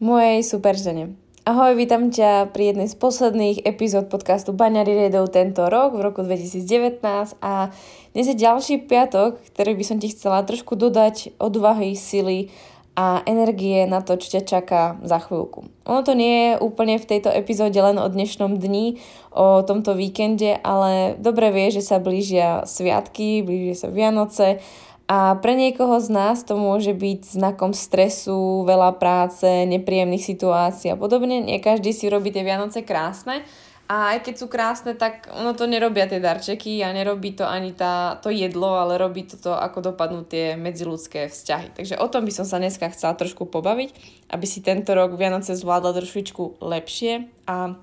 mojej super žene. Ahoj, vítam ťa pri jednej z posledných epizód podcastu Baňary Redov tento rok, v roku 2019 a dnes je ďalší piatok, ktorý by som ti chcela trošku dodať odvahy, sily a energie na to, čo ťa čaká za chvíľku. Ono to nie je úplne v tejto epizóde len o dnešnom dni, o tomto víkende, ale dobre vie, že sa blížia sviatky, blížia sa Vianoce a pre niekoho z nás to môže byť znakom stresu, veľa práce, nepríjemných situácií a podobne. Nie každý si robí tie Vianoce krásne. A aj keď sú krásne, tak ono to nerobia tie darčeky a nerobí to ani tá, to jedlo, ale robí to to, ako dopadnú tie medziludské vzťahy. Takže o tom by som sa dneska chcela trošku pobaviť, aby si tento rok Vianoce zvládla trošičku lepšie a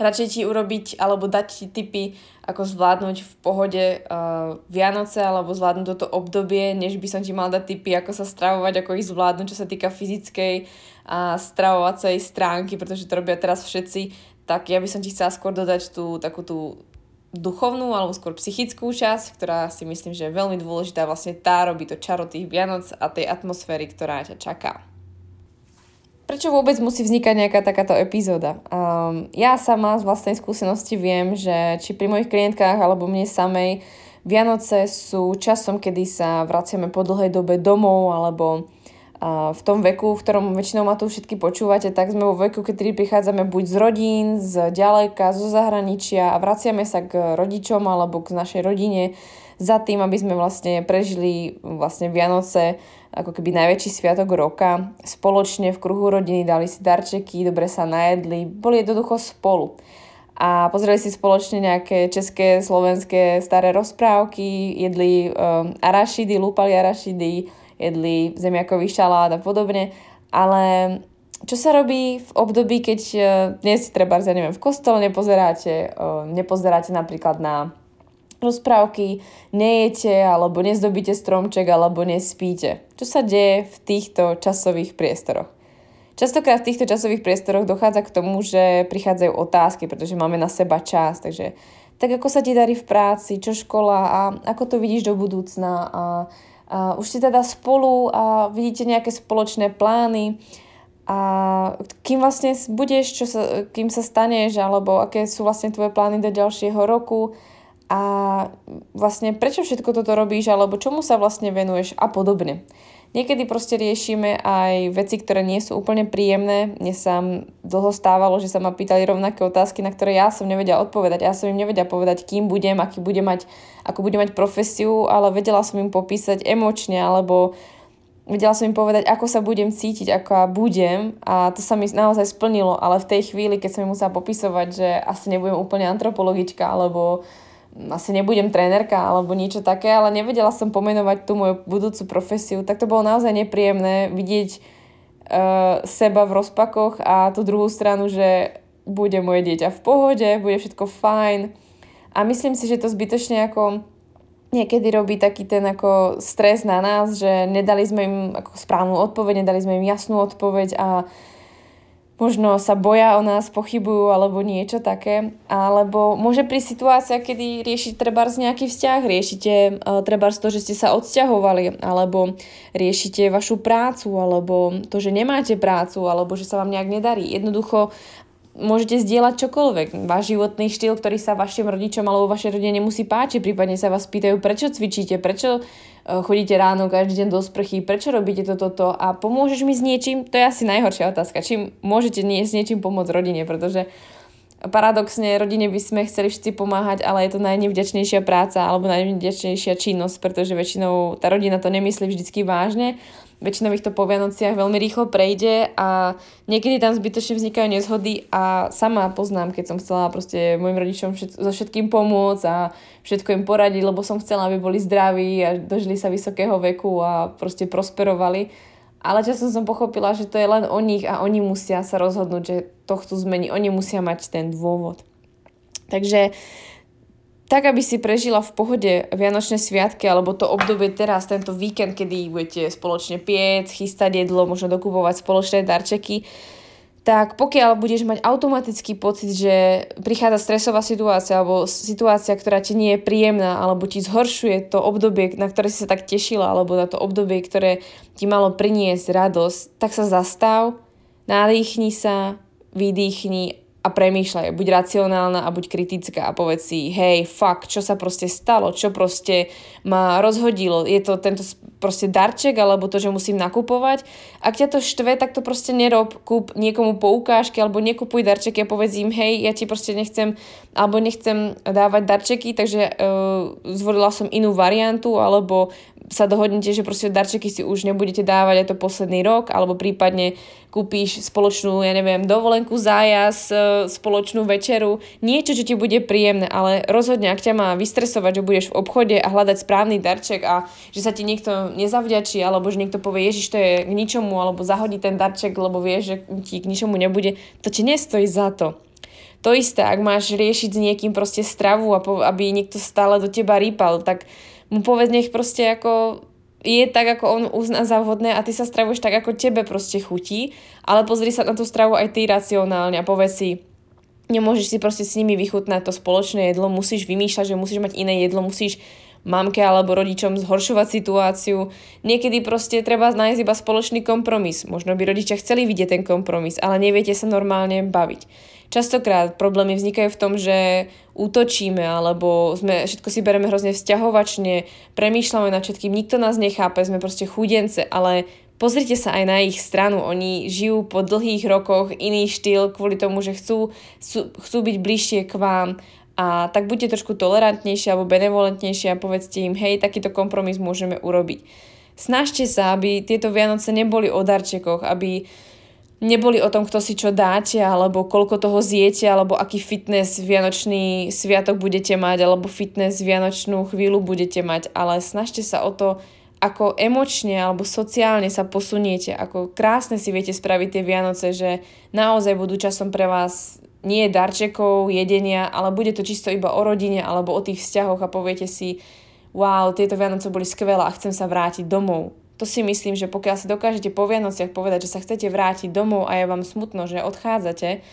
radšej ti urobiť alebo dať ti tipy, ako zvládnuť v pohode uh, Vianoce alebo zvládnuť toto obdobie, než by som ti mal dať tipy, ako sa stravovať, ako ich zvládnuť, čo sa týka fyzickej a stravovacej stránky, pretože to robia teraz všetci, tak ja by som ti chcela skôr dodať tú takú tú duchovnú alebo skôr psychickú časť, ktorá si myslím, že je veľmi dôležitá. Vlastne tá robí to čaro tých Vianoc a tej atmosféry, ktorá ťa čaká prečo vôbec musí vznikať nejaká takáto epizóda? Um, ja sama z vlastnej skúsenosti viem, že či pri mojich klientkách alebo mne samej Vianoce sú časom, kedy sa vraciame po dlhej dobe domov alebo uh, v tom veku, v ktorom väčšinou ma tu všetky počúvate, tak sme vo veku, kedy prichádzame buď z rodín, z ďaleka, zo zahraničia a vraciame sa k rodičom alebo k našej rodine za tým, aby sme vlastne prežili vlastne Vianoce ako keby najväčší sviatok roka. Spoločne v kruhu rodiny dali si darčeky, dobre sa najedli, boli jednoducho spolu. A pozreli si spoločne nejaké české, slovenské staré rozprávky, jedli um, arašidy, lúpali arašidy, jedli zemiakový šalát a podobne. Ale čo sa robí v období, keď uh, dnes treba, ja neviem, v kostole nepozeráte, uh, nepozeráte napríklad na rozprávky, nejete alebo nezdobíte stromček alebo nespíte. Čo sa deje v týchto časových priestoroch? Častokrát v týchto časových priestoroch dochádza k tomu, že prichádzajú otázky, pretože máme na seba čas, takže tak ako sa ti darí v práci, čo škola a ako to vidíš do budúcna a, a už ste teda spolu a vidíte nejaké spoločné plány a kým vlastne budeš, čo sa, kým sa staneš alebo aké sú vlastne tvoje plány do ďalšieho roku a vlastne prečo všetko toto robíš, alebo čomu sa vlastne venuješ a podobne. Niekedy proste riešime aj veci, ktoré nie sú úplne príjemné. Mne sa dlho stávalo, že sa ma pýtali rovnaké otázky, na ktoré ja som nevedela odpovedať. Ja som im nevedela povedať, kým budem, aký budem mať, ako budem mať profesiu, ale vedela som im popísať emočne, alebo vedela som im povedať, ako sa budem cítiť, ako budem a to sa mi naozaj splnilo, ale v tej chvíli, keď som im musela popisovať, že asi nebudem úplne antropologička, alebo asi nebudem trénerka alebo niečo také, ale nevedela som pomenovať tú moju budúcu profesiu, tak to bolo naozaj nepríjemné vidieť uh, seba v rozpakoch a tú druhú stranu, že bude moje dieťa v pohode, bude všetko fajn. A myslím si, že to zbytočne ako niekedy robí taký ten ako stres na nás, že nedali sme im ako správnu odpoveď, nedali sme im jasnú odpoveď a možno sa boja o nás, pochybujú alebo niečo také. Alebo môže prísť situácia, kedy riešiť treba nejaký vzťah, riešite uh, treba to, že ste sa odsťahovali, alebo riešite vašu prácu, alebo to, že nemáte prácu, alebo že sa vám nejak nedarí. Jednoducho môžete zdieľať čokoľvek. Váš životný štýl, ktorý sa vašim rodičom alebo vašej rodine nemusí páčiť, prípadne sa vás pýtajú, prečo cvičíte, prečo chodíte ráno každý deň do sprchy, prečo robíte toto, toto a pomôžeš mi s niečím? To je asi najhoršia otázka. Čím môžete nie, s niečím pomôcť rodine, pretože paradoxne rodine by sme chceli všetci pomáhať, ale je to najnevďačnejšia práca alebo najnevďačnejšia činnosť, pretože väčšinou tá rodina to nemyslí vždycky vážne väčšinou ich to po Vianociach veľmi rýchlo prejde a niekedy tam zbytočne vznikajú nezhody a sama poznám, keď som chcela proste mojim rodičom všet, so všetkým pomôcť a všetko im poradiť, lebo som chcela, aby boli zdraví a dožili sa vysokého veku a proste prosperovali. Ale časom som pochopila, že to je len o nich a oni musia sa rozhodnúť, že to chcú zmeniť. Oni musia mať ten dôvod. Takže tak, aby si prežila v pohode Vianočné sviatky alebo to obdobie teraz, tento víkend, kedy budete spoločne piec, chystať jedlo, možno dokupovať spoločné darčeky, tak pokiaľ budeš mať automatický pocit, že prichádza stresová situácia alebo situácia, ktorá ti nie je príjemná alebo ti zhoršuje to obdobie, na ktoré si sa tak tešila alebo na to obdobie, ktoré ti malo priniesť radosť, tak sa zastav, nadýchni sa, vydýchni a premýšľaj, buď racionálna a buď kritická a povedz si, hej, fuck, čo sa proste stalo, čo proste ma rozhodilo, je to tento proste darček alebo to, že musím nakupovať. Ak ťa to štve, tak to proste nerob, kúp niekomu poukážky alebo nekupuj darčeky a povedz im, hej, ja ti proste nechcem alebo nechcem dávať darčeky, takže uh, zvolila som inú variantu alebo sa dohodnete, že proste darčeky si už nebudete dávať aj to posledný rok, alebo prípadne kúpíš spoločnú, ja neviem, dovolenku, zájazd, e, spoločnú večeru, niečo, čo ti bude príjemné, ale rozhodne, ak ťa má vystresovať, že budeš v obchode a hľadať správny darček a že sa ti niekto nezavďačí, alebo že niekto povie, ježiš, to je k ničomu, alebo zahodí ten darček, lebo vieš, že ti k ničomu nebude, to ti nestojí za to. To isté, ak máš riešiť s niekým proste stravu, aby niekto stále do teba rýpal, tak mu povedz, nech proste ako je tak, ako on uzná za vhodné a ty sa stravuješ tak, ako tebe proste chutí, ale pozri sa na tú stravu aj ty racionálne a povedz si, nemôžeš si proste s nimi vychutnať to spoločné jedlo, musíš vymýšľať, že musíš mať iné jedlo, musíš mamke alebo rodičom zhoršovať situáciu. Niekedy proste treba nájsť iba spoločný kompromis. Možno by rodičia chceli vidieť ten kompromis, ale neviete sa normálne baviť. Častokrát problémy vznikajú v tom, že útočíme alebo sme, všetko si bereme hrozne vzťahovačne, premýšľame nad všetkým, nikto nás nechápe, sme proste chudence, ale pozrite sa aj na ich stranu. Oni žijú po dlhých rokoch iný štýl kvôli tomu, že chcú, chcú byť bližšie k vám a tak buďte trošku tolerantnejšie alebo benevolentnejšie a povedzte im, hej, takýto kompromis môžeme urobiť. Snažte sa, aby tieto Vianoce neboli o darčekoch, aby neboli o tom, kto si čo dáte, alebo koľko toho zjete, alebo aký fitness vianočný sviatok budete mať, alebo fitness vianočnú chvíľu budete mať, ale snažte sa o to, ako emočne alebo sociálne sa posuniete, ako krásne si viete spraviť tie Vianoce, že naozaj budú časom pre vás nie darčekov, jedenia, ale bude to čisto iba o rodine alebo o tých vzťahoch a poviete si, wow, tieto Vianoce boli skvelé a chcem sa vrátiť domov. To si myslím, že pokiaľ si dokážete po Vianociach povedať, že sa chcete vrátiť domov a je vám smutno, že odchádzate,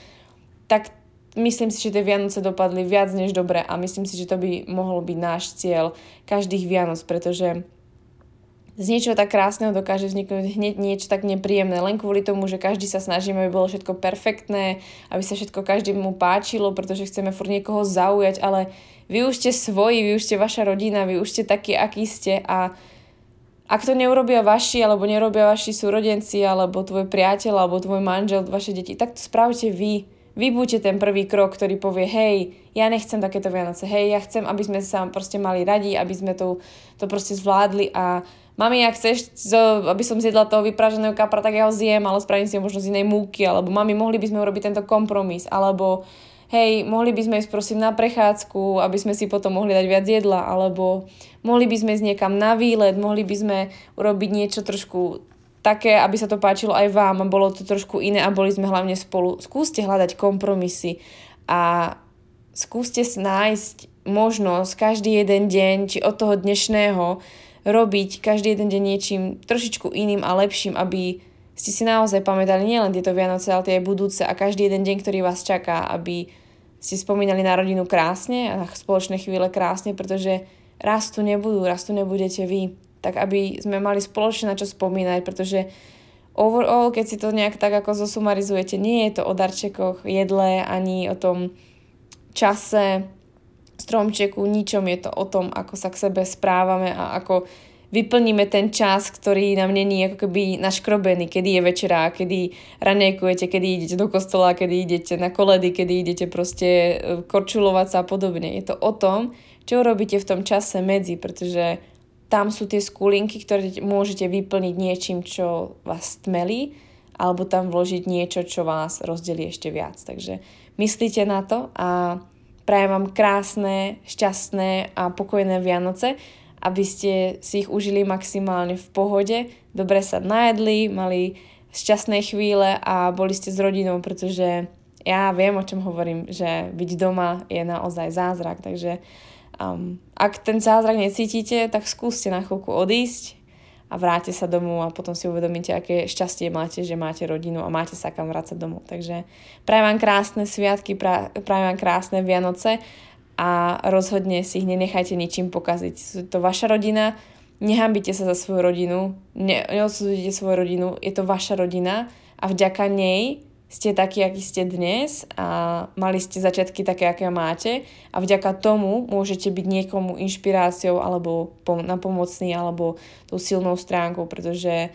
tak myslím si, že tie Vianoce dopadli viac než dobre a myslím si, že to by mohol byť náš cieľ každých Vianoc, pretože z niečoho tak krásneho dokáže vzniknúť hneď niečo tak nepríjemné, len kvôli tomu, že každý sa snažíme, aby bolo všetko perfektné, aby sa všetko každému páčilo, pretože chceme furt niekoho zaujať, ale vy už ste svoji, vy už ste vaša rodina, vy už ste takí, akí ste a ak to neurobia vaši, alebo nerobia vaši súrodenci, alebo tvoj priateľ, alebo tvoj manžel, vaše deti, tak to spravte vy. Vy buďte ten prvý krok, ktorý povie, hej, ja nechcem takéto Vianoce, hej, ja chcem, aby sme sa proste mali radi, aby sme to, to proste zvládli a mami, ak chceš, aby som zjedla toho vypraženého kapra, tak ja ho zjem, ale spravím si ho možno z inej múky, alebo mami, mohli by sme urobiť tento kompromis, alebo hej, mohli by sme ísť prosím na prechádzku, aby sme si potom mohli dať viac jedla, alebo mohli by sme ísť niekam na výlet, mohli by sme urobiť niečo trošku také, aby sa to páčilo aj vám a bolo to trošku iné a boli sme hlavne spolu. Skúste hľadať kompromisy a skúste nájsť možnosť každý jeden deň, či od toho dnešného, robiť každý jeden deň niečím trošičku iným a lepším, aby ste si naozaj pamätali nielen tieto Vianoce, ale tie budúce a každý jeden deň, ktorý vás čaká, aby ste spomínali na rodinu krásne a spoločné chvíle krásne, pretože raz tu nebudú, raz tu nebudete vy. Tak aby sme mali spoločne na čo spomínať, pretože overall, keď si to nejak tak ako zosumarizujete, nie je to o darčekoch, jedle, ani o tom čase, stromčeku, ničom je to o tom, ako sa k sebe správame a ako vyplníme ten čas, ktorý nám není ako keby naškrobený, kedy je večera, kedy ranejkujete, kedy idete do kostola, kedy idete na koledy, kedy idete proste e, korčulovať sa a podobne. Je to o tom, čo robíte v tom čase medzi, pretože tam sú tie skulinky, ktoré môžete vyplniť niečím, čo vás tmelí, alebo tam vložiť niečo, čo vás rozdelí ešte viac. Takže myslíte na to a prajem vám krásne, šťastné a pokojné Vianoce aby ste si ich užili maximálne v pohode, dobre sa najedli, mali šťastné chvíle a boli ste s rodinou, pretože ja viem, o čom hovorím, že byť doma je naozaj zázrak, takže um, ak ten zázrak necítite, tak skúste na chvíľku odísť a vráte sa domov a potom si uvedomíte, aké šťastie máte, že máte rodinu a máte sa kam vrácať domov. Takže prajem vám krásne sviatky, prajem vám krásne Vianoce a rozhodne si ich nenechajte ničím pokaziť. Je to vaša rodina, nehambite sa za svoju rodinu, ne, svoju rodinu, je to vaša rodina a vďaka nej ste takí, akí ste dnes a mali ste začiatky také, aké máte a vďaka tomu môžete byť niekomu inšpiráciou alebo pom- napomocný alebo tou silnou stránkou, pretože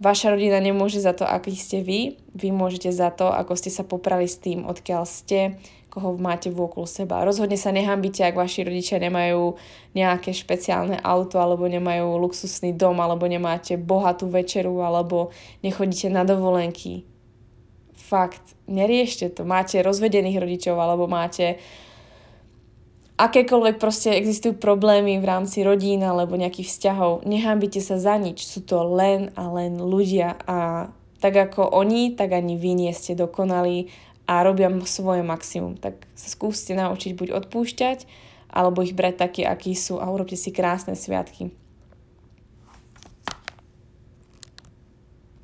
vaša rodina nemôže za to, aký ste vy, vy môžete za to, ako ste sa poprali s tým, odkiaľ ste, koho máte vôkol seba. Rozhodne sa nehambíte, ak vaši rodičia nemajú nejaké špeciálne auto, alebo nemajú luxusný dom, alebo nemáte bohatú večeru, alebo nechodíte na dovolenky fakt, neriešte to. Máte rozvedených rodičov alebo máte akékoľvek proste existujú problémy v rámci rodín alebo nejakých vzťahov, nehambite sa za nič. Sú to len a len ľudia a tak ako oni, tak ani vy nie ste dokonalí a robia svoje maximum. Tak sa skúste naučiť buď odpúšťať, alebo ich brať taký, akí sú a urobte si krásne sviatky.